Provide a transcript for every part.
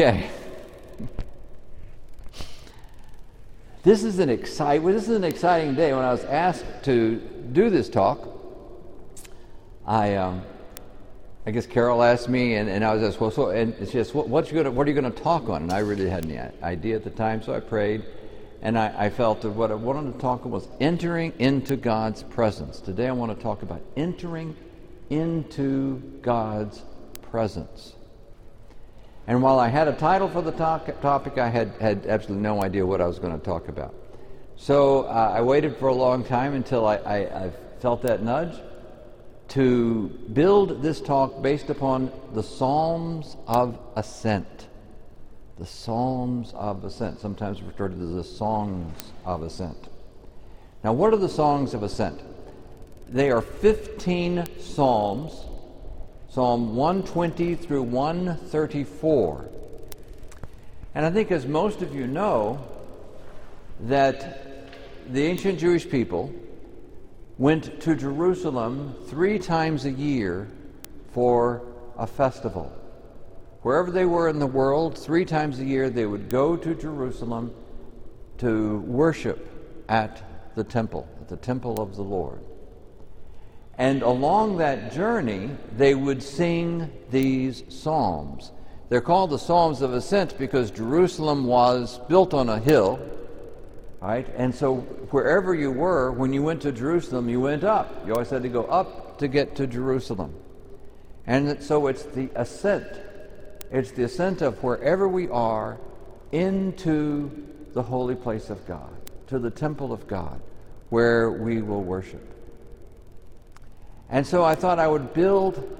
Okay. This is an exciting. This is an exciting day. When I was asked to do this talk, I, um, I guess Carol asked me, and, and I was asked, well, so, and it's just, what, what's you gonna, what are you going to talk on? And I really had any idea at the time, so I prayed, and I, I felt that what I wanted to talk about was entering into God's presence. Today, I want to talk about entering into God's presence. And while I had a title for the topic, I had, had absolutely no idea what I was going to talk about. So uh, I waited for a long time until I, I, I felt that nudge to build this talk based upon the Psalms of Ascent. The Psalms of Ascent, sometimes referred to as the Songs of Ascent. Now, what are the Songs of Ascent? They are 15 Psalms Psalm 120 through 134. And I think, as most of you know, that the ancient Jewish people went to Jerusalem three times a year for a festival. Wherever they were in the world, three times a year they would go to Jerusalem to worship at the temple, at the temple of the Lord. And along that journey, they would sing these psalms. They're called the Psalms of Ascent because Jerusalem was built on a hill, right? And so wherever you were, when you went to Jerusalem, you went up. You always had to go up to get to Jerusalem. And so it's the ascent. It's the ascent of wherever we are into the holy place of God, to the temple of God, where we will worship. And so I thought I would build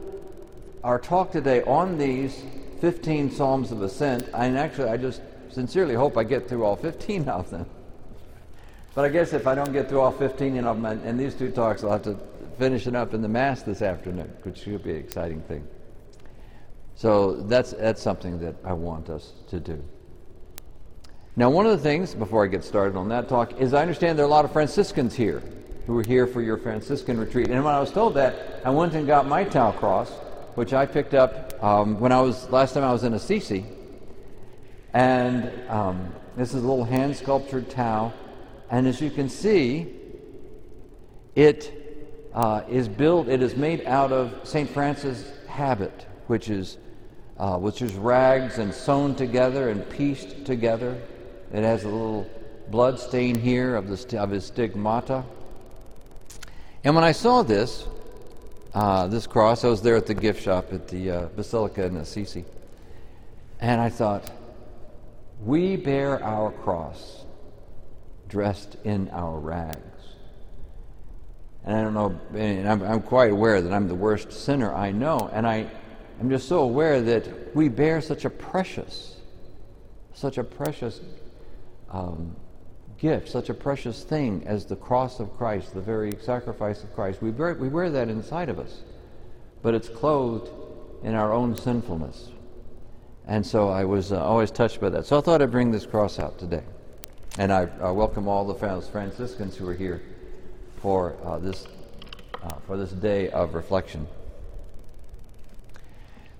our talk today on these 15 Psalms of Ascent. And actually, I just sincerely hope I get through all 15 of them. But I guess if I don't get through all 15 of them in these two talks, I'll have to finish it up in the Mass this afternoon, which should be an exciting thing. So that's, that's something that I want us to do. Now, one of the things, before I get started on that talk, is I understand there are a lot of Franciscans here who were here for your Franciscan retreat. And when I was told that, I went and got my tau cross, which I picked up um, when I was last time I was in Assisi. And um, this is a little hand sculptured tau. And as you can see, it uh, is built, it is made out of St. Francis' habit, which is, uh, which is rags and sewn together and pieced together. It has a little blood stain here of, the, of his stigmata. And when I saw this, uh, this cross, I was there at the gift shop at the uh, Basilica in Assisi, and I thought, we bear our cross dressed in our rags. And I don't know, and I'm, I'm quite aware that I'm the worst sinner I know, and I, I'm just so aware that we bear such a precious, such a precious um, gift, such a precious thing as the cross of Christ, the very sacrifice of Christ. We wear, we wear that inside of us, but it's clothed in our own sinfulness. And so I was uh, always touched by that. So I thought I'd bring this cross out today. And I, I welcome all the Franciscans who are here for, uh, this, uh, for this day of reflection.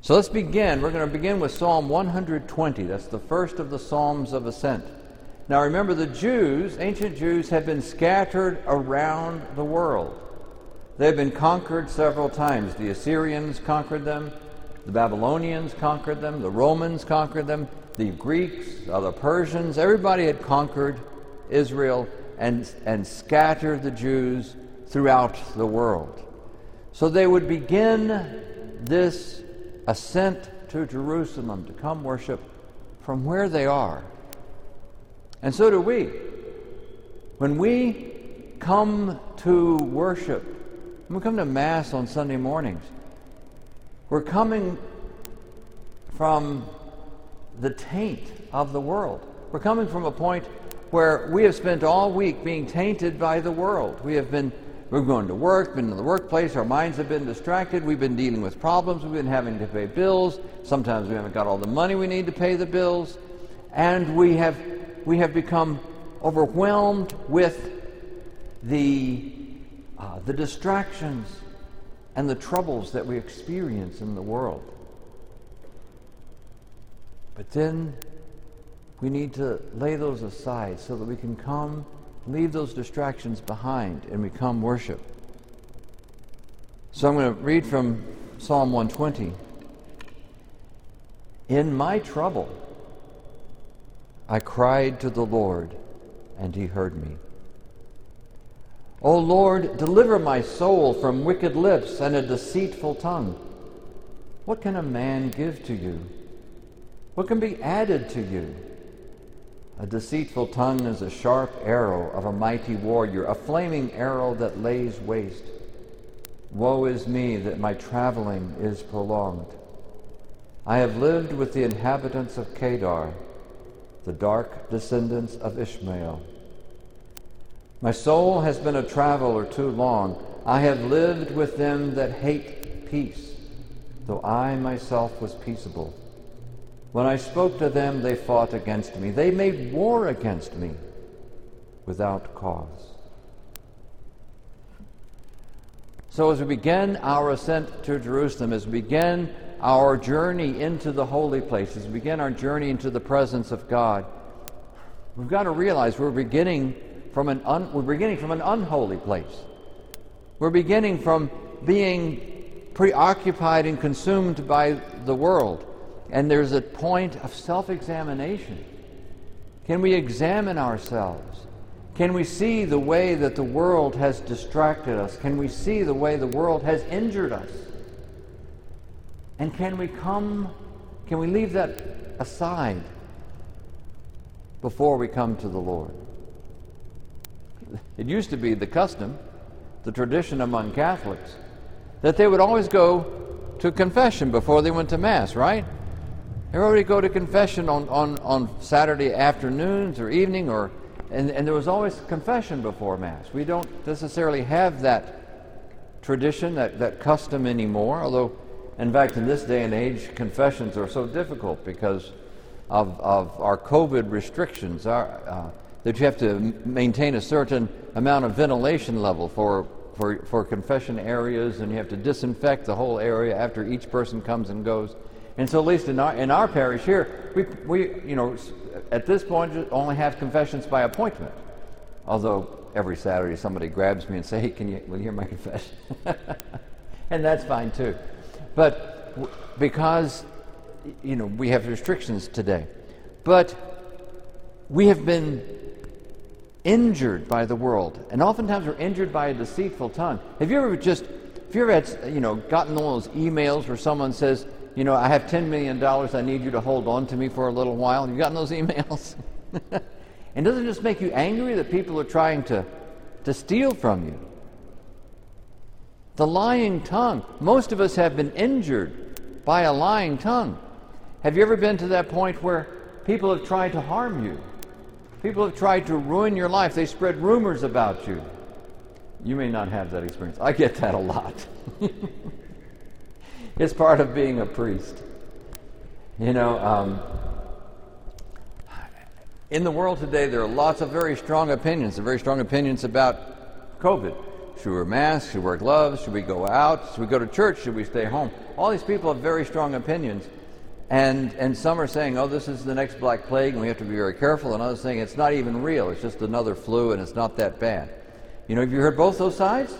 So let's begin. We're going to begin with Psalm 120. That's the first of the Psalms of Ascent. Now remember, the Jews, ancient Jews, had been scattered around the world. They've been conquered several times. The Assyrians conquered them, the Babylonians conquered them, the Romans conquered them, the Greeks, uh, the Persians, everybody had conquered Israel and, and scattered the Jews throughout the world. So they would begin this ascent to Jerusalem to come worship from where they are and so do we. When we come to worship, when we come to Mass on Sunday mornings, we're coming from the taint of the world. We're coming from a point where we have spent all week being tainted by the world. We have been we're going to work, been in the workplace, our minds have been distracted, we've been dealing with problems, we've been having to pay bills, sometimes we haven't got all the money we need to pay the bills, and we have we have become overwhelmed with the, uh, the distractions and the troubles that we experience in the world. But then we need to lay those aside so that we can come, leave those distractions behind, and we come worship. So I'm going to read from Psalm 120. In my trouble, I cried to the Lord, and he heard me. O Lord, deliver my soul from wicked lips and a deceitful tongue. What can a man give to you? What can be added to you? A deceitful tongue is a sharp arrow of a mighty warrior, a flaming arrow that lays waste. Woe is me that my traveling is prolonged. I have lived with the inhabitants of Kedar, the dark descendants of Ishmael. My soul has been a traveler too long. I have lived with them that hate peace, though I myself was peaceable. When I spoke to them, they fought against me. They made war against me without cause. So, as we begin our ascent to Jerusalem, as we begin our journey into the holy places, begin our journey into the presence of God, we've got to realize we're beginning from an un, we're beginning from an unholy place. We're beginning from being preoccupied and consumed by the world. And there's a point of self examination. Can we examine ourselves? Can we see the way that the world has distracted us? Can we see the way the world has injured us? And can we come, can we leave that aside before we come to the Lord? It used to be the custom, the tradition among Catholics, that they would always go to confession before they went to Mass, right? Everybody go to confession on, on, on Saturday afternoons or evening, or, and, and there was always confession before Mass. We don't necessarily have that tradition, that, that custom anymore, although, in fact, in this day and age, confessions are so difficult because of, of our COVID restrictions. Our, uh, that you have to maintain a certain amount of ventilation level for, for, for confession areas, and you have to disinfect the whole area after each person comes and goes. And so, at least in our, in our parish here, we, we, you know, at this point only have confessions by appointment. Although every Saturday somebody grabs me and say, "Hey, can you will you hear my confession?" and that's fine too. But because you know we have restrictions today, but we have been injured by the world, and oftentimes we're injured by a deceitful tongue. Have you ever just, have you ever had, you know, gotten one of those emails where someone says, you know, I have $10 million, I need you to hold on to me for a little while? You gotten those emails? and doesn't it just make you angry that people are trying to, to steal from you? The lying tongue. Most of us have been injured by a lying tongue. Have you ever been to that point where people have tried to harm you? People have tried to ruin your life. They spread rumors about you. You may not have that experience. I get that a lot. it's part of being a priest. You know, um, in the world today, there are lots of very strong opinions. Very strong opinions about COVID. Should we wear masks? Should we wear gloves? Should we go out? Should we go to church? Should we stay home? All these people have very strong opinions. And, and some are saying, oh, this is the next Black Plague and we have to be very careful. And others saying it's not even real. It's just another flu and it's not that bad. You know, have you heard both those sides?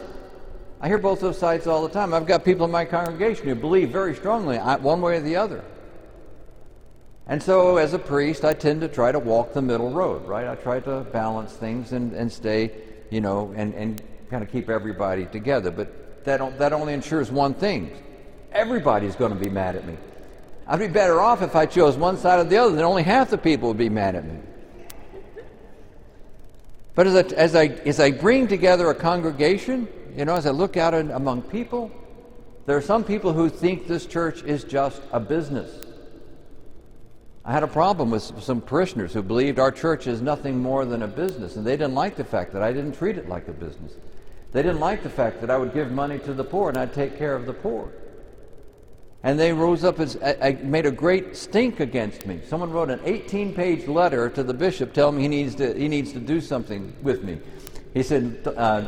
I hear both those sides all the time. I've got people in my congregation who believe very strongly one way or the other. And so, as a priest, I tend to try to walk the middle road, right? I try to balance things and, and stay, you know, and, and kind of keep everybody together. But that, that only ensures one thing everybody's going to be mad at me. I'd be better off if I chose one side or the other, then only half the people would be mad at me. But as I, as I, as I bring together a congregation, you know, as I look out in, among people, there are some people who think this church is just a business. I had a problem with some parishioners who believed our church is nothing more than a business, and they didn't like the fact that I didn't treat it like a business. They didn't like the fact that I would give money to the poor and I'd take care of the poor. And they rose up and made a great stink against me. Someone wrote an 18 page letter to the bishop telling me he needs to, he needs to do something with me. He said, uh,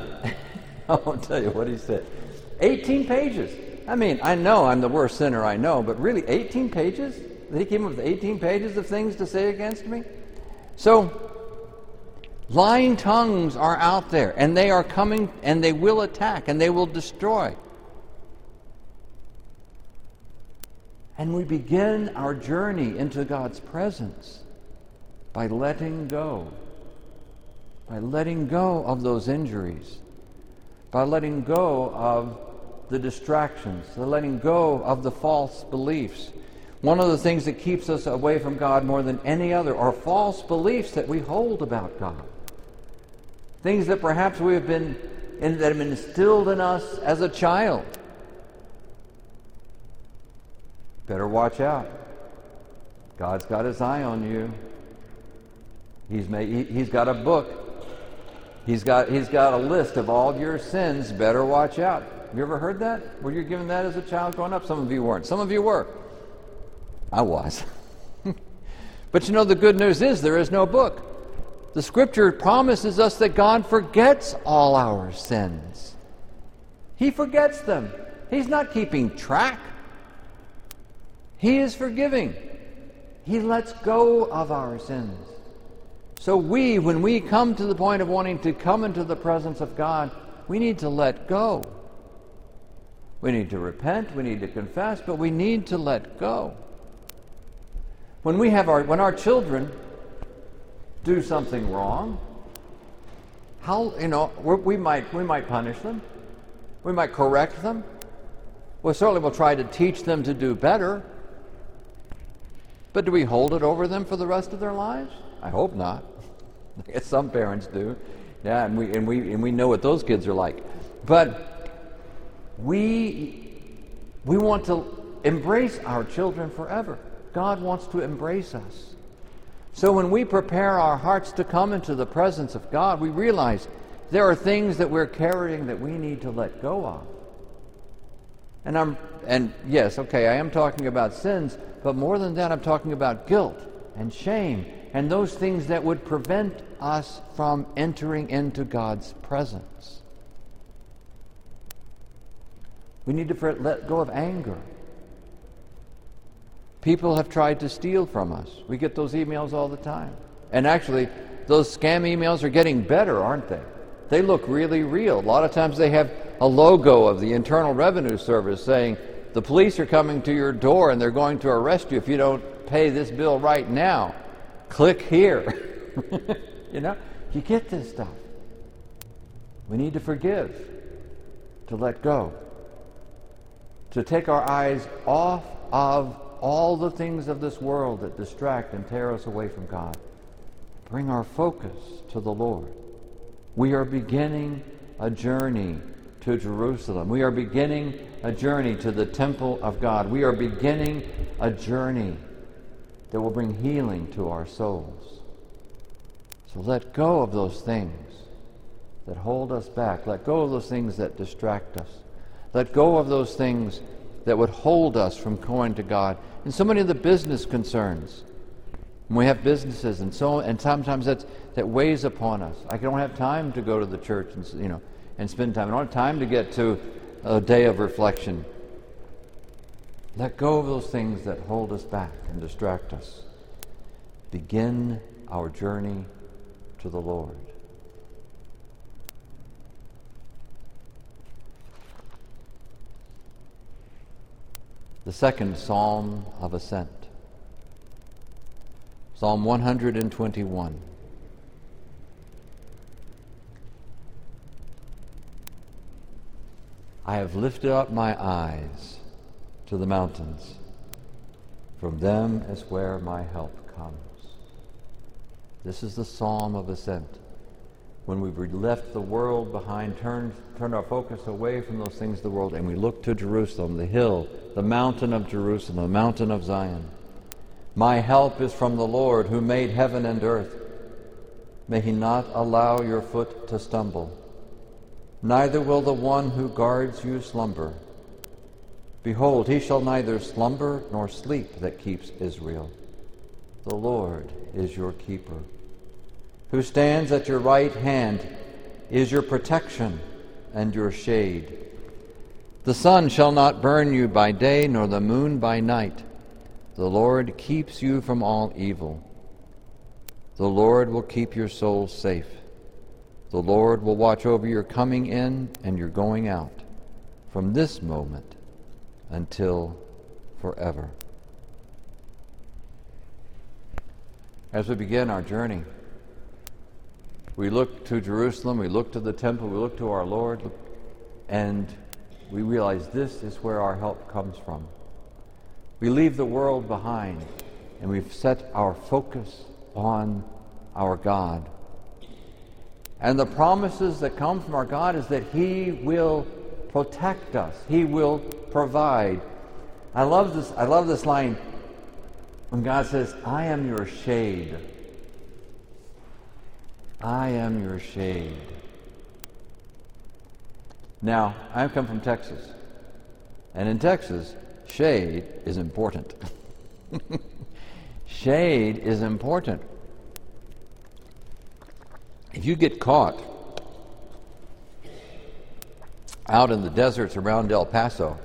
I won't tell you what he said. 18 pages. I mean, I know I'm the worst sinner I know, but really, 18 pages? he came up with 18 pages of things to say against me. So, lying tongues are out there, and they are coming, and they will attack, and they will destroy. And we begin our journey into God's presence by letting go. By letting go of those injuries. By letting go of the distractions. the letting go of the false beliefs. One of the things that keeps us away from God more than any other are false beliefs that we hold about God. Things that perhaps we have been in, that have been instilled in us as a child. Better watch out. God's got his eye on you. He's, made, he, he's got a book. He's got, he's got a list of all your sins. Better watch out. Have you ever heard that? Were you given that as a child growing up? Some of you weren't. Some of you were. I was. but you know, the good news is there is no book. The scripture promises us that God forgets all our sins. He forgets them. He's not keeping track. He is forgiving. He lets go of our sins. So we, when we come to the point of wanting to come into the presence of God, we need to let go. We need to repent, we need to confess, but we need to let go. When we have our when our children do something wrong, how you know we might we might punish them, we might correct them. We certainly will try to teach them to do better. But do we hold it over them for the rest of their lives? I hope not. I guess some parents do. Yeah, and we and we and we know what those kids are like. But we we want to embrace our children forever. God wants to embrace us. So when we prepare our hearts to come into the presence of God, we realize there are things that we're carrying that we need to let go of. And I'm and yes, okay, I am talking about sins, but more than that I'm talking about guilt and shame and those things that would prevent us from entering into God's presence. We need to let go of anger People have tried to steal from us. We get those emails all the time. And actually, those scam emails are getting better, aren't they? They look really real. A lot of times they have a logo of the Internal Revenue Service saying, the police are coming to your door and they're going to arrest you if you don't pay this bill right now. Click here. you know, you get this stuff. We need to forgive, to let go, to take our eyes off of all the things of this world that distract and tear us away from God. Bring our focus to the Lord. We are beginning a journey to Jerusalem. We are beginning a journey to the temple of God. We are beginning a journey that will bring healing to our souls. So let go of those things that hold us back. Let go of those things that distract us. Let go of those things that would hold us from going to God. And so many of the business concerns. We have businesses, and so and sometimes that's that weighs upon us. I don't have time to go to the church and you know and spend time. I don't have time to get to a day of reflection. Let go of those things that hold us back and distract us. Begin our journey to the Lord. The second psalm of ascent. Psalm 121. I have lifted up my eyes to the mountains. From them is where my help comes. This is the psalm of ascent. When we've left the world behind, turned, turned our focus away from those things of the world, and we look to Jerusalem, the hill the mountain of Jerusalem, the mountain of Zion. My help is from the Lord who made heaven and earth. May he not allow your foot to stumble. Neither will the one who guards you slumber. Behold, he shall neither slumber nor sleep that keeps Israel. The Lord is your keeper. Who stands at your right hand is your protection and your shade. The sun shall not burn you by day, nor the moon by night. The Lord keeps you from all evil. The Lord will keep your soul safe. The Lord will watch over your coming in and your going out from this moment until forever. As we begin our journey, we look to Jerusalem, we look to the temple, we look to our Lord, and we realize this is where our help comes from. We leave the world behind and we've set our focus on our God. And the promises that come from our God is that He will protect us. He will provide. I love this, I love this line when God says, I am your shade. I am your shade. Now, I come from Texas. And in Texas, shade is important. shade is important. If you get caught out in the deserts around El Paso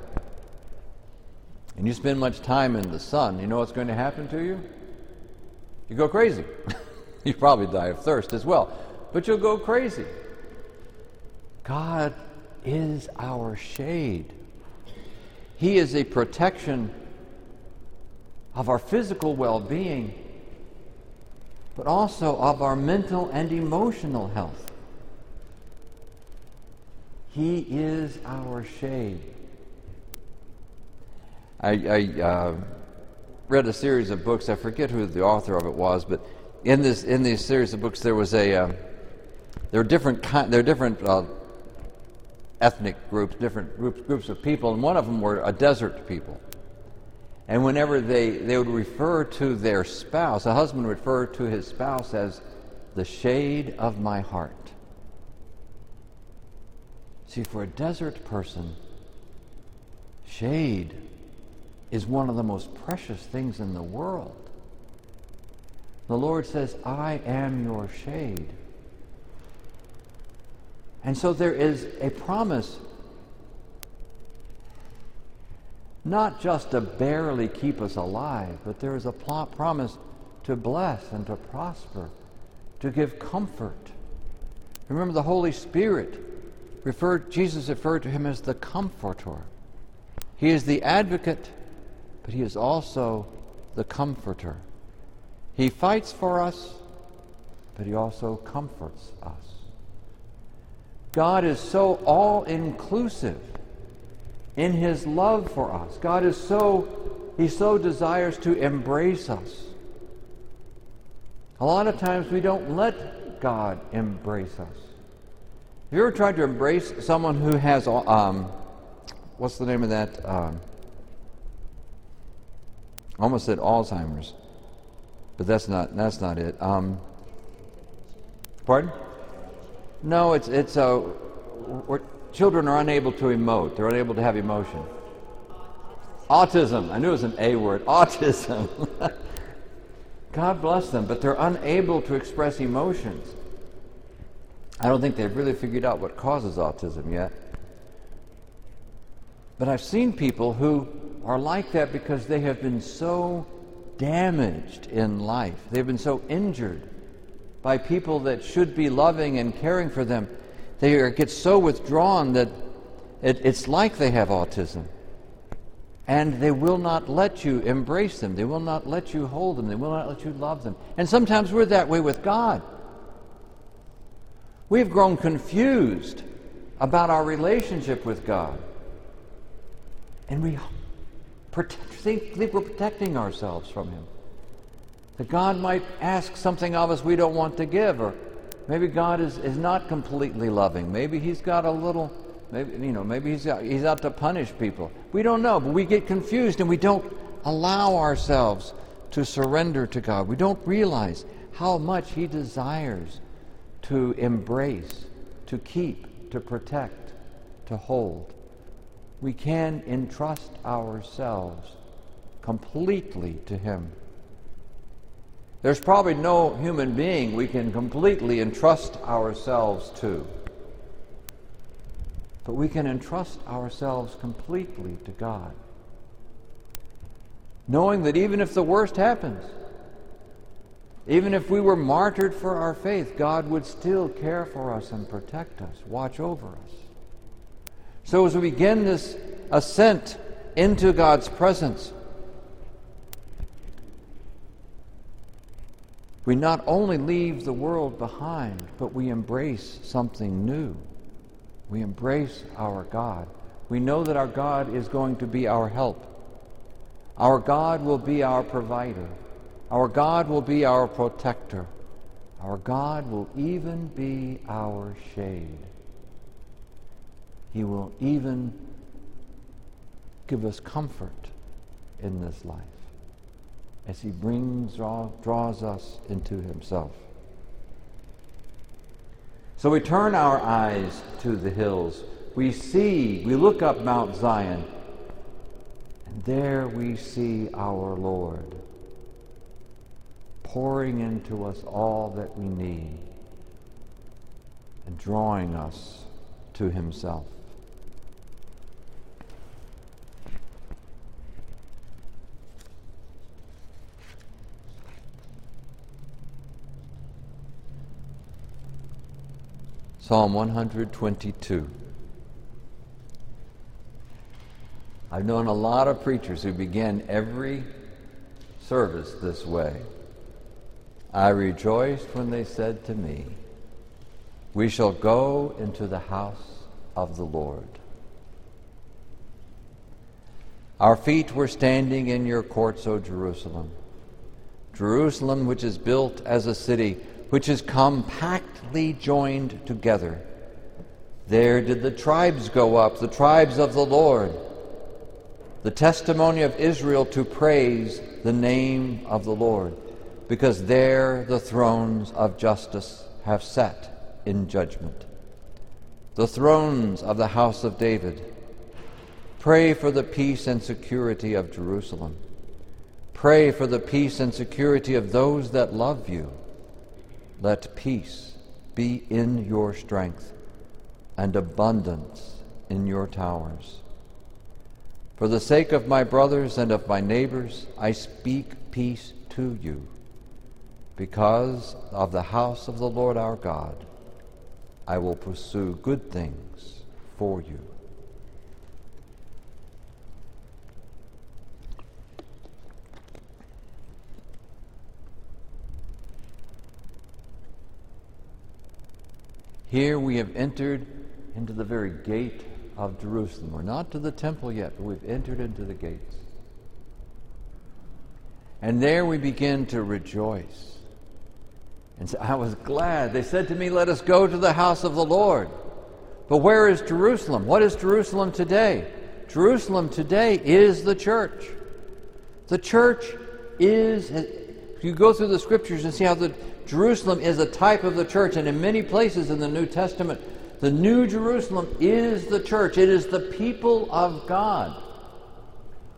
and you spend much time in the sun, you know what's going to happen to you? You go crazy. you probably die of thirst as well, but you'll go crazy. God is our shade. He is a protection of our physical well being, but also of our mental and emotional health. He is our shade. I, I uh, read a series of books. I forget who the author of it was, but in this in this series of books, there was a uh, there are different kind, there are different uh, ethnic groups, different groups groups of people, and one of them were a desert people. And whenever they, they would refer to their spouse, a husband would refer to his spouse as the shade of my heart. See, for a desert person, shade is one of the most precious things in the world. The Lord says, I am your shade. And so there is a promise not just to barely keep us alive, but there is a pl- promise to bless and to prosper, to give comfort. Remember, the Holy Spirit referred, Jesus referred to him as the comforter. He is the advocate, but he is also the comforter. He fights for us, but he also comforts us. God is so all inclusive in his love for us. God is so, he so desires to embrace us. A lot of times we don't let God embrace us. Have you ever tried to embrace someone who has, um, what's the name of that? Um, almost said Alzheimer's, but that's not that's not it. Um, pardon? No, it's it's a. Uh, children are unable to emote. They're unable to have emotion. Autism. I knew it was an A word. Autism. God bless them, but they're unable to express emotions. I don't think they've really figured out what causes autism yet. But I've seen people who are like that because they have been so damaged in life. They've been so injured by people that should be loving and caring for them. They are, get so withdrawn that it, it's like they have autism. And they will not let you embrace them. They will not let you hold them. They will not let you love them. And sometimes we're that way with God. We've grown confused about our relationship with God. And we think, think we're protecting ourselves from Him. That God might ask something of us we don't want to give, or maybe God is, is not completely loving. Maybe He's got a little, maybe, you know, maybe he's, he's out to punish people. We don't know, but we get confused and we don't allow ourselves to surrender to God. We don't realize how much He desires to embrace, to keep, to protect, to hold. We can entrust ourselves completely to Him. There's probably no human being we can completely entrust ourselves to. But we can entrust ourselves completely to God. knowing that even if the worst happens, even if we were martyred for our faith, God would still care for us and protect us, watch over us. So as we begin this ascent into God's presence, we not only leave the world behind, but we embrace something new. We embrace our God. We know that our God is going to be our help. Our God will be our provider. Our God will be our protector. Our God will even be our shade. He will even give us comfort in this life as He brings, draw, draws us into Himself. So we turn our eyes to the hills. We see, we look up Mount Zion, and there we see our Lord pouring into us all that we need and drawing us to Himself. Psalm 122. I've known a lot of preachers who begin every service this way. I rejoiced when they said to me, We shall go into the house of the Lord. Our feet were standing in your courts, O Jerusalem. Jerusalem, which is built as a city, which is compactly joined together. There did the tribes go up, the tribes of the Lord, the testimony of Israel to praise the name of the Lord because there the thrones of justice have sat in judgment. The thrones of the house of David. Pray for the peace and security of Jerusalem. Pray for the peace and security of those that love you. Let peace be in your strength and abundance in your towers. For the sake of my brothers and of my neighbors, I speak peace to you. Because of the house of the Lord our God, I will pursue good things for you. Here we have entered into the very gate of Jerusalem. We're not to the temple yet, but we've entered into the gates. And there we begin to rejoice and so I was glad. They said to me, Let us go to the house of the Lord. But where is Jerusalem? What is Jerusalem today? Jerusalem today is the church. The church is, you go through the scriptures and see how the Jerusalem is a type of the church, and in many places in the New Testament, the New Jerusalem is the church. It is the people of God.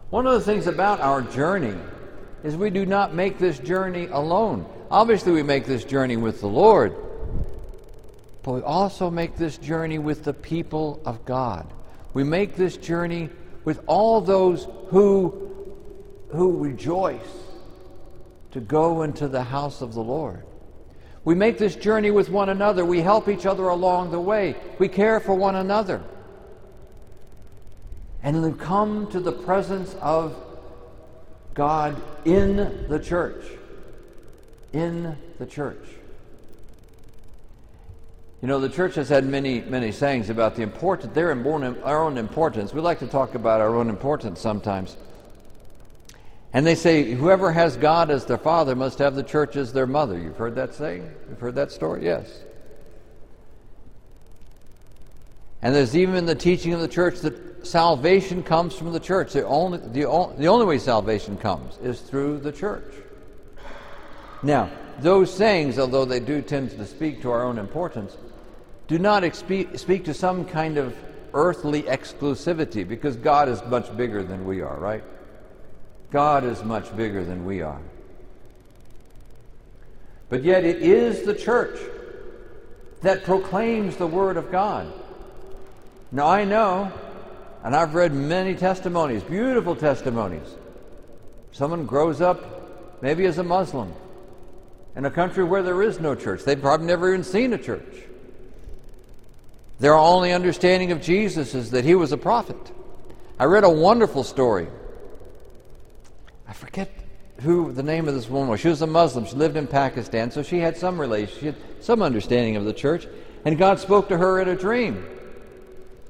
One of the things about our journey is we do not make this journey alone. Obviously, we make this journey with the Lord, but we also make this journey with the people of God. We make this journey with all those who, who rejoice to go into the house of the Lord. We make this journey with one another. We help each other along the way. We care for one another. And then come to the presence of God in the church in the church. You know, the church has had many, many sayings about the importance, their our own importance. We like to talk about our own importance sometimes. And they say, whoever has God as their father must have the church as their mother. You've heard that saying? You've heard that story? Yes. And there's even in the teaching of the church that salvation comes from the church. The only, the, the only way salvation comes is through the church. Now, those sayings, although they do tend to speak to our own importance, do not speak to some kind of earthly exclusivity because God is much bigger than we are, right? God is much bigger than we are. But yet, it is the church that proclaims the Word of God. Now, I know, and I've read many testimonies, beautiful testimonies, Someone grows up maybe as a Muslim in a country where there is no church. They've probably never even seen a church. Their only understanding of Jesus is that he was a prophet. I read a wonderful story. I forget who the name of this woman was. She was a Muslim. She lived in Pakistan, so she had some relation, she had some understanding of the church. And God spoke to her in a dream.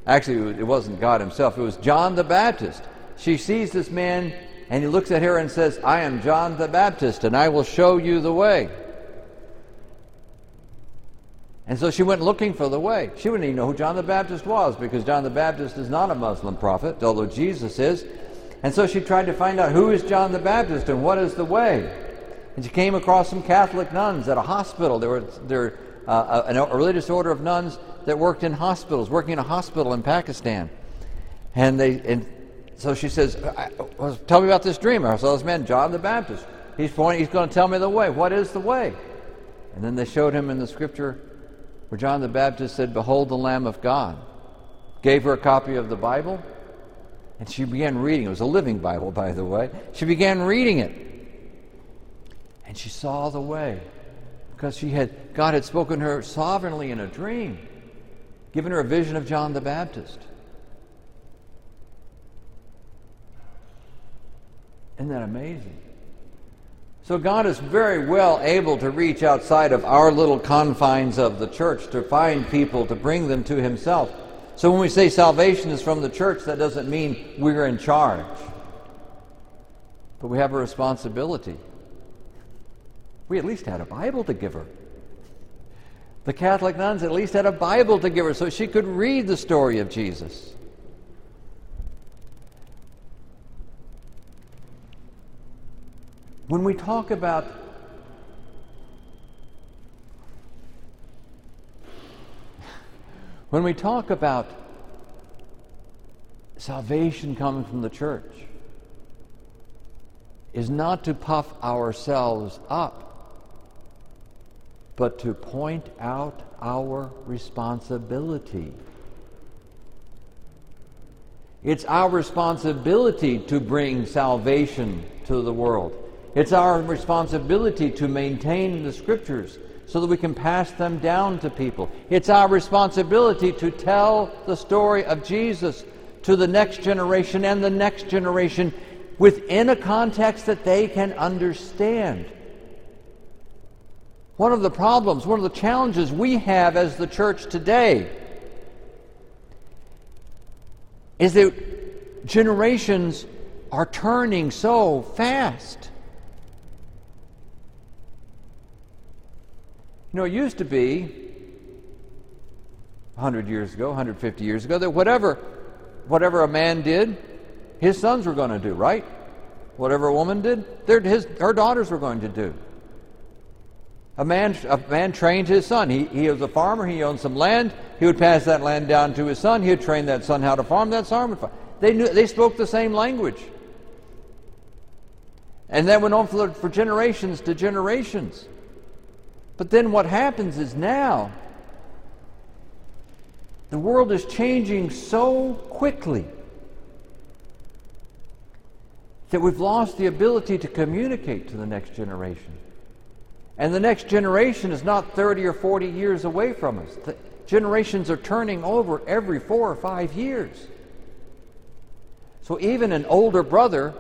Actually, it wasn't God Himself, it was John the Baptist. She sees this man, and he looks at her and says, I am John the Baptist, and I will show you the way. And so she went looking for the way. She wouldn't even know who John the Baptist was because John the Baptist is not a Muslim prophet, although Jesus is. And so she tried to find out who is John the Baptist and what is the way. And she came across some Catholic nuns at a hospital. There were, there, uh, a, a religious order of nuns that worked in hospitals, working in a hospital in Pakistan. And, they, and so she says, Tell me about this dream. I saw this man, John the Baptist. He's, pointing, he's going to tell me the way. What is the way? And then they showed him in the scripture where John the Baptist said, Behold the Lamb of God. Gave her a copy of the Bible, and she began reading. It was a living Bible, by the way. She began reading it. And she saw the way. Because she had God had spoken to her sovereignly in a dream, given her a vision of John the Baptist. Isn't that amazing? So God is very well able to reach outside of our little confines of the church to find people to bring them to Himself. So when we say salvation is from the church, that doesn't mean we're in charge. But we have a responsibility. We at least had a Bible to give her. The Catholic nuns at least had a Bible to give her so she could read the story of Jesus. When we talk about when we talk about salvation coming from the church is not to puff ourselves up but to point out our responsibility. It's our responsibility to bring salvation to the world. It's our responsibility to maintain the scriptures so that we can pass them down to people. It's our responsibility to tell the story of Jesus to the next generation and the next generation within a context that they can understand. One of the problems, one of the challenges we have as the church today is that generations are turning so fast. You know, it used to be 100 years ago, 150 years ago, that whatever, whatever a man did, his sons were going to do, right? Whatever a woman did, his, her daughters were going to do. A man, a man trained his son. He, he was a farmer. He owned some land. He would pass that land down to his son. He would train that son how to farm. That son would farm. They, knew, they spoke the same language. And that went on for, for generations to generations. But then what happens is now the world is changing so quickly that we've lost the ability to communicate to the next generation. And the next generation is not 30 or 40 years away from us. The generations are turning over every four or five years. So even an older brother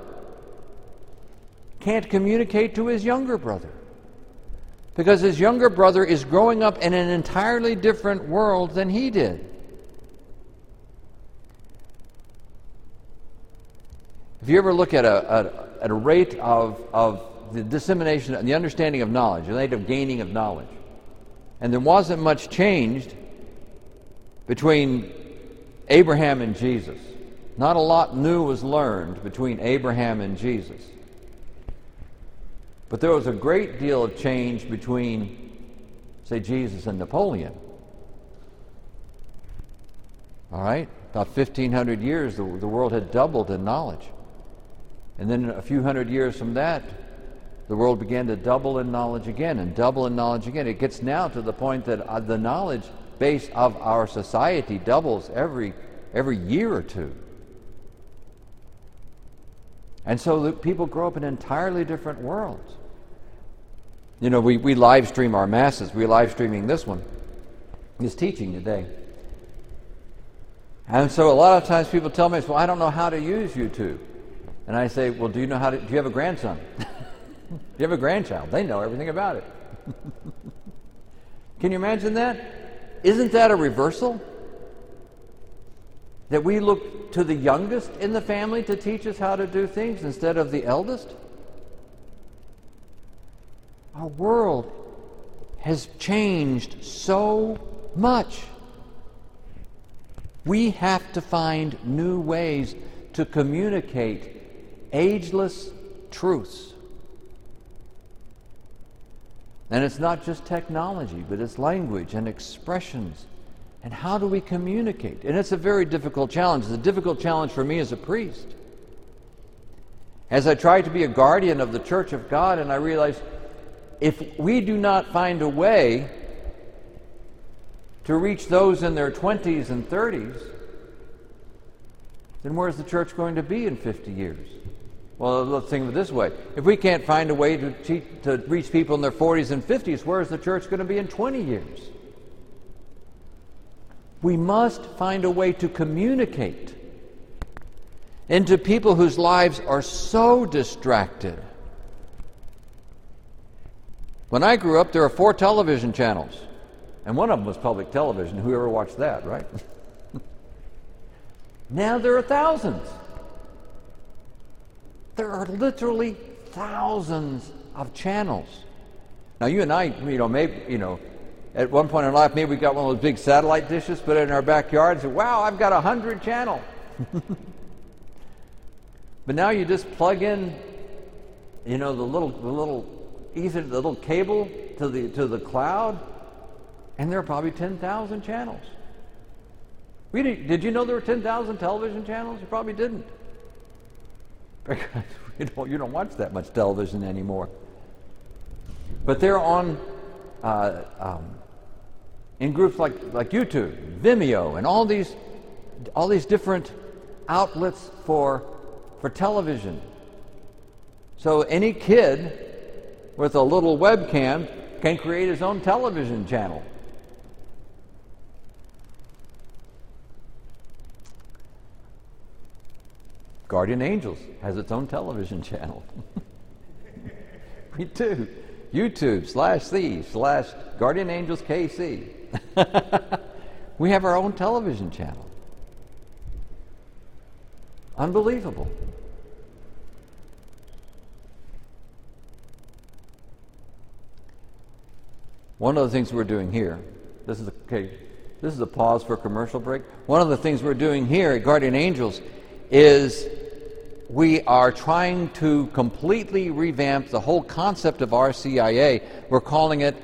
can't communicate to his younger brother because his younger brother is growing up in an entirely different world than he did. If you ever look at a, a, at a rate of, of the dissemination and the understanding of knowledge, the rate of gaining of knowledge, and there wasn't much changed between Abraham and Jesus. Not a lot new was learned between Abraham and Jesus. But there was a great deal of change between, say, Jesus and Napoleon. All right? About 1,500 years, the, the world had doubled in knowledge. And then a few hundred years from that, the world began to double in knowledge again and double in knowledge again. It gets now to the point that uh, the knowledge base of our society doubles every, every year or two. And so people grow up in entirely different worlds. You know, we, we live stream our masses. We're live streaming this one, this teaching today. And so a lot of times people tell me, well, I don't know how to use YouTube. And I say, well, do you know how to, do you have a grandson? do you have a grandchild? They know everything about it. Can you imagine that? Isn't that a reversal? That we look to the youngest in the family to teach us how to do things instead of the eldest? Our world has changed so much. We have to find new ways to communicate ageless truths. And it's not just technology, but it's language and expressions. And how do we communicate? And it's a very difficult challenge. It's a difficult challenge for me as a priest. As I try to be a guardian of the church of God, and I realize if we do not find a way to reach those in their 20s and 30s, then where's the church going to be in 50 years? Well, let's think of it this way. If we can't find a way to, teach, to reach people in their 40s and 50s, where's the church going to be in 20 years? We must find a way to communicate into people whose lives are so distracted when I grew up, there were four television channels, and one of them was public television. Whoever watched that, right? now there are thousands. There are literally thousands of channels. Now, you and I, you know, maybe, you know, at one point in life, maybe we got one of those big satellite dishes, put it in our backyard, and said, wow, I've got a hundred channel. but now you just plug in, you know, the little, the little either the little cable to the, to the cloud, and there are probably 10,000 channels. We did, did you know there were 10,000 television channels? You probably didn't. Because you don't, you don't watch that much television anymore. But they're on uh, um, in groups like, like YouTube, Vimeo, and all these, all these different outlets for, for television. So any kid with a little webcam can create his own television channel. Guardian Angels has its own television channel. Me too. YouTube slash C slash Guardian Angels KC. we have our own television channel. Unbelievable. One of the things we're doing here, this is a, okay, this is a pause for a commercial break. One of the things we're doing here at Guardian Angels is we are trying to completely revamp the whole concept of RCIA. We're calling it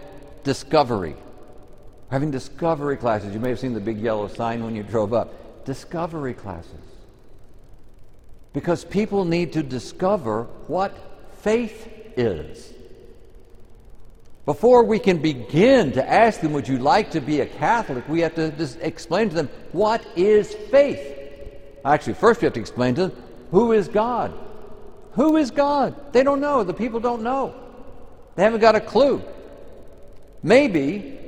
discovery. We're having discovery classes. You may have seen the big yellow sign when you drove up. Discovery classes. Because people need to discover what faith is. Before we can begin to ask them, Would you like to be a Catholic? we have to explain to them, What is faith? Actually, first we have to explain to them, Who is God? Who is God? They don't know. The people don't know. They haven't got a clue. Maybe,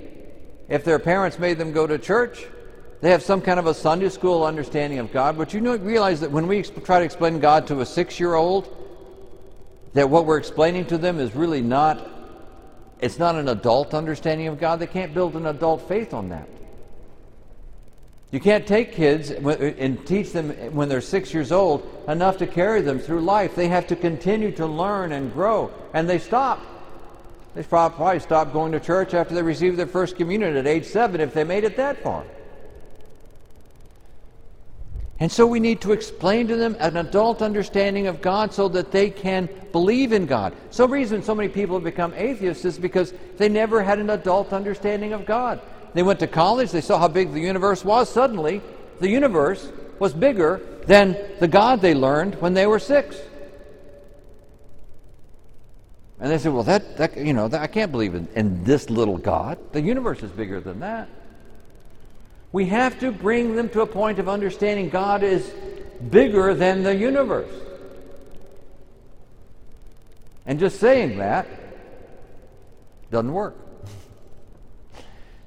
if their parents made them go to church, they have some kind of a Sunday school understanding of God. But you know, realize that when we try to explain God to a six year old, that what we're explaining to them is really not it's not an adult understanding of God. They can't build an adult faith on that. You can't take kids and teach them when they're six years old enough to carry them through life. They have to continue to learn and grow, and they stop. They probably stop going to church after they receive their first communion at age seven if they made it that far. And so we need to explain to them an adult understanding of God so that they can believe in God. Some reason so many people have become atheists is because they never had an adult understanding of God. They went to college, they saw how big the universe was. Suddenly, the universe was bigger than the God they learned when they were six. And they said, well, that, that you know, that, I can't believe in, in this little God. The universe is bigger than that. We have to bring them to a point of understanding God is bigger than the universe. And just saying that doesn't work.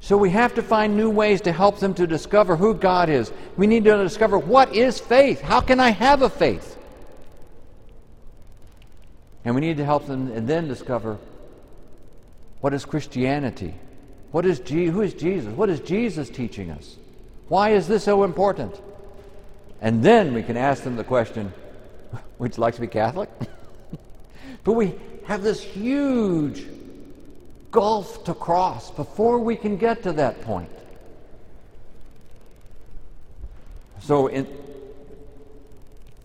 So we have to find new ways to help them to discover who God is. We need to discover what is faith? How can I have a faith? And we need to help them and then discover what is Christianity? What is Je- who is Jesus? What is Jesus teaching us? Why is this so important? And then we can ask them the question, would you like to be Catholic? but we have this huge gulf to cross before we can get to that point. So, in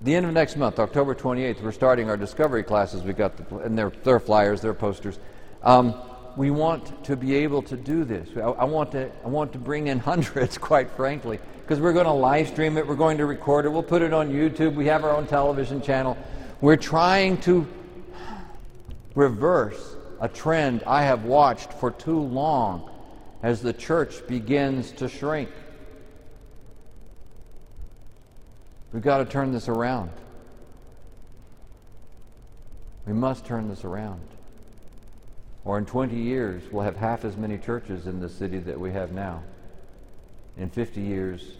the end of next month, October 28th, we're starting our discovery classes. We got the, and they're, they're flyers, they're posters. Um, we want to be able to do this. I, I, want to, I want to bring in hundreds, quite frankly, because we're going to live stream it, we're going to record it, we'll put it on YouTube, we have our own television channel. We're trying to reverse a trend I have watched for too long as the church begins to shrink. We've got to turn this around. We must turn this around. Or in 20 years, we'll have half as many churches in the city that we have now. In 50 years,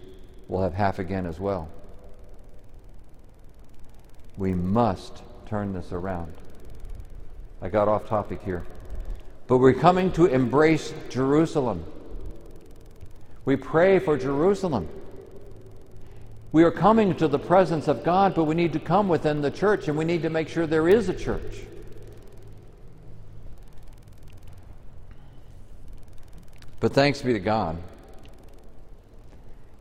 we'll have half again as well. We must turn this around. I got off topic here. But we're coming to embrace Jerusalem. We pray for Jerusalem. We are coming to the presence of God, but we need to come within the church and we need to make sure there is a church. But thanks be to God.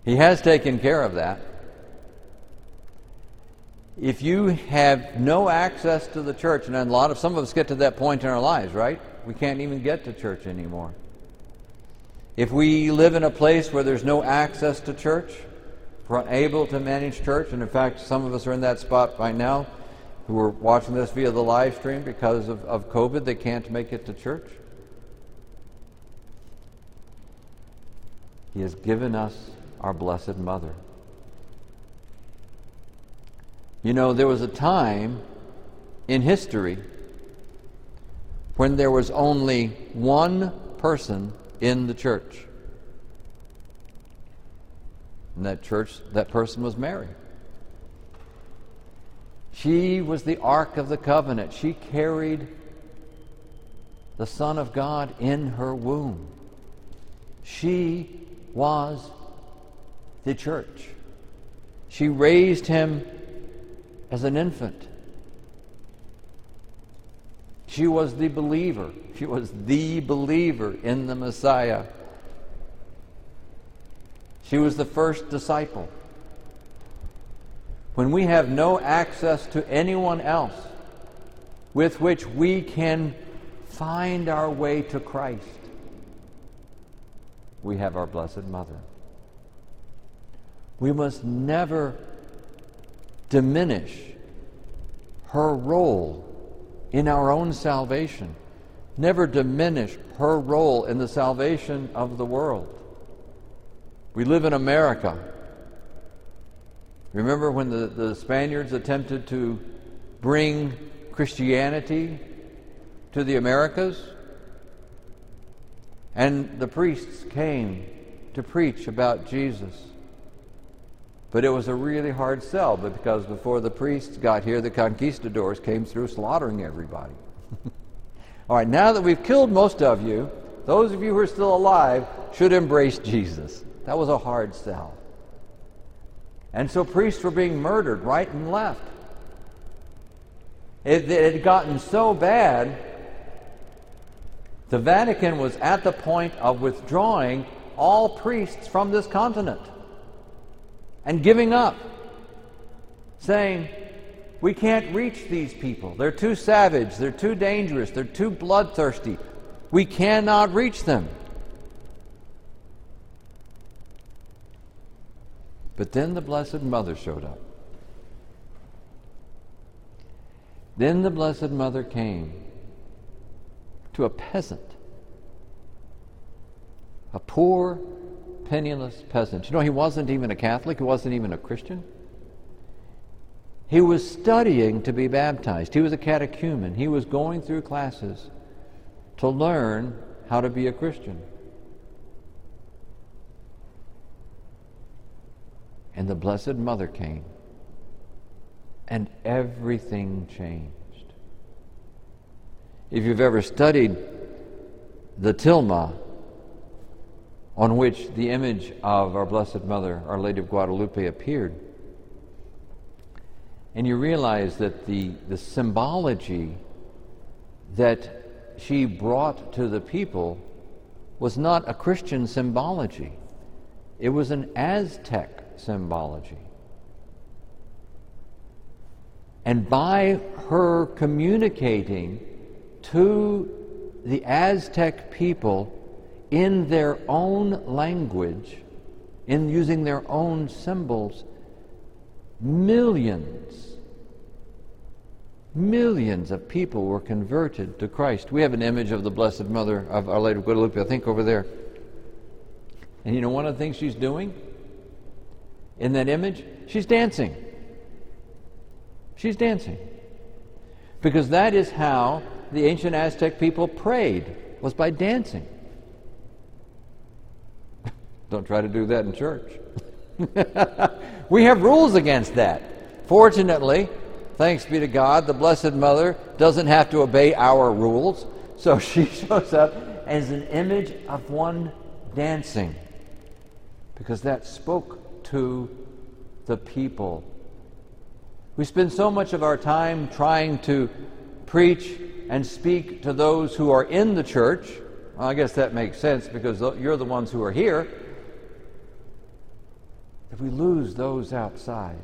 He has taken care of that. If you have no access to the church, and a lot of some of us get to that point in our lives, right? We can't even get to church anymore. If we live in a place where there's no access to church, we're unable to manage church, and in fact, some of us are in that spot right now who are watching this via the live stream because of, of COVID, they can't make it to church. He has given us our Blessed Mother. You know, there was a time in history when there was only one person in the church. And that church, that person was Mary. She was the Ark of the Covenant. She carried the Son of God in her womb. She was the church. She raised him as an infant. She was the believer. She was the believer in the Messiah. She was the first disciple. When we have no access to anyone else with which we can find our way to Christ, we have our Blessed Mother. We must never diminish her role in our own salvation, never diminish her role in the salvation of the world. We live in America. Remember when the, the Spaniards attempted to bring Christianity to the Americas? And the priests came to preach about Jesus. But it was a really hard sell because before the priests got here, the conquistadors came through slaughtering everybody. All right, now that we've killed most of you, those of you who are still alive should embrace Jesus. That was a hard sell. And so priests were being murdered right and left. It, it had gotten so bad the Vatican was at the point of withdrawing all priests from this continent and giving up, saying, We can't reach these people. They're too savage, they're too dangerous, they're too bloodthirsty. We cannot reach them. But then the Blessed Mother showed up. Then the Blessed Mother came to a peasant, a poor, penniless peasant. You know, he wasn't even a Catholic, he wasn't even a Christian. He was studying to be baptized. He was a catechumen. He was going through classes to learn how to be a Christian. And the Blessed Mother came, and everything changed. If you've ever studied the tilma on which the image of our Blessed Mother, Our Lady of Guadalupe, appeared, and you realize that the, the symbology that she brought to the people was not a Christian symbology, it was an Aztec symbology. And by her communicating to the Aztec people in their own language, in using their own symbols, millions, millions of people were converted to Christ. We have an image of the Blessed Mother of Our Lady of Guadalupe, I think, over there. And you know one of the things she's doing in that image? She's dancing. She's dancing. Because that is how the ancient Aztec people prayed, was by dancing. Don't try to do that in church. we have rules against that. Fortunately, thanks be to God, the Blessed Mother doesn't have to obey our rules. So she shows up as an image of one dancing because that spoke to the people. We spend so much of our time trying to preach and speak to those who are in the church. Well, I guess that makes sense because you're the ones who are here if we lose those outside.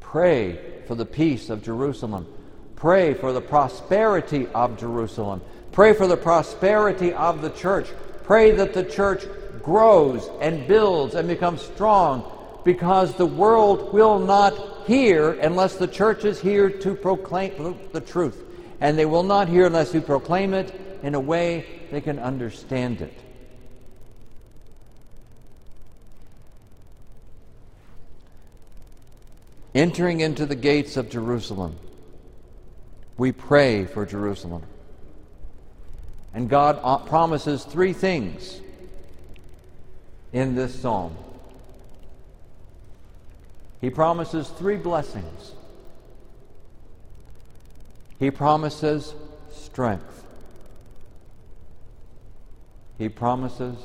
Pray for the peace of Jerusalem. Pray for the prosperity of Jerusalem. Pray for the prosperity of the church. Pray that the church grows and builds and becomes strong because the world will not hear unless the church is here to proclaim the truth. And they will not hear unless we proclaim it in a way they can understand it. Entering into the gates of Jerusalem, we pray for Jerusalem. And God uh, promises three things in this psalm. He promises three blessings. He promises strength. He promises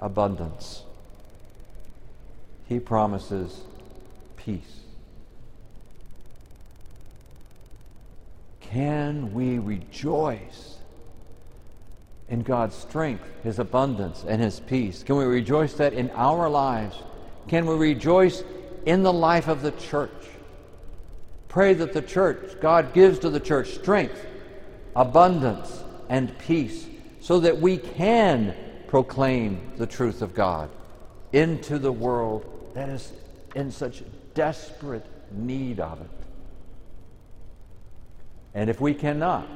abundance. He promises peace. Can we rejoice in God's strength, His abundance, and His peace? Can we rejoice that in our lives? Can we rejoice in the life of the church? Pray that the church, God gives to the church strength, abundance, and peace so that we can proclaim the truth of God into the world that is in such desperate need of it. And if we cannot,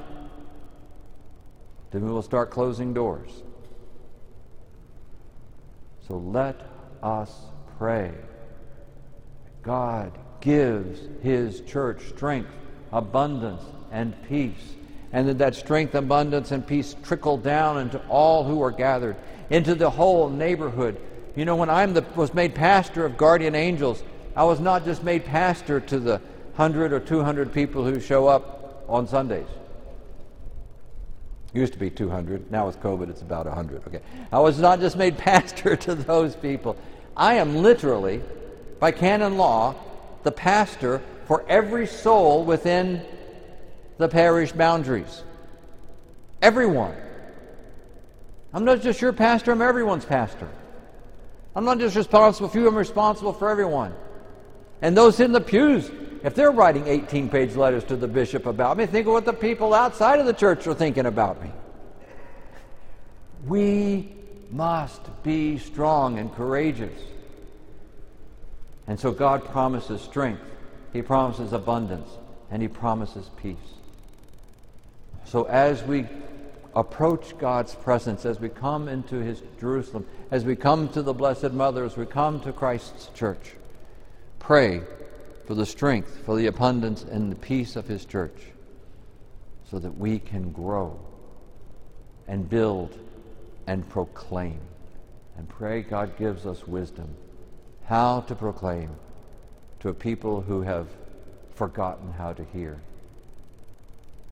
then we will start closing doors. So let us pray. God gives His church strength, abundance, and peace. And that that strength, abundance, and peace trickle down into all who are gathered, into the whole neighborhood. You know, when I was made pastor of Guardian Angels, I was not just made pastor to the 100 or 200 people who show up on Sundays. Used to be 200. Now with COVID, it's about 100. Okay. I was not just made pastor to those people. I am literally, by canon law, the pastor for every soul within the parish boundaries. Everyone. I'm not just your pastor, I'm everyone's pastor. I'm not just responsible for you, I'm responsible for everyone. And those in the pews if they're writing 18 page letters to the bishop about me, think of what the people outside of the church are thinking about me. We must be strong and courageous. And so God promises strength, He promises abundance, and He promises peace. So as we approach God's presence, as we come into His Jerusalem, as we come to the Blessed Mother, as we come to Christ's church. Pray for the strength, for the abundance, and the peace of His church, so that we can grow and build and proclaim. And pray God gives us wisdom how to proclaim to a people who have forgotten how to hear.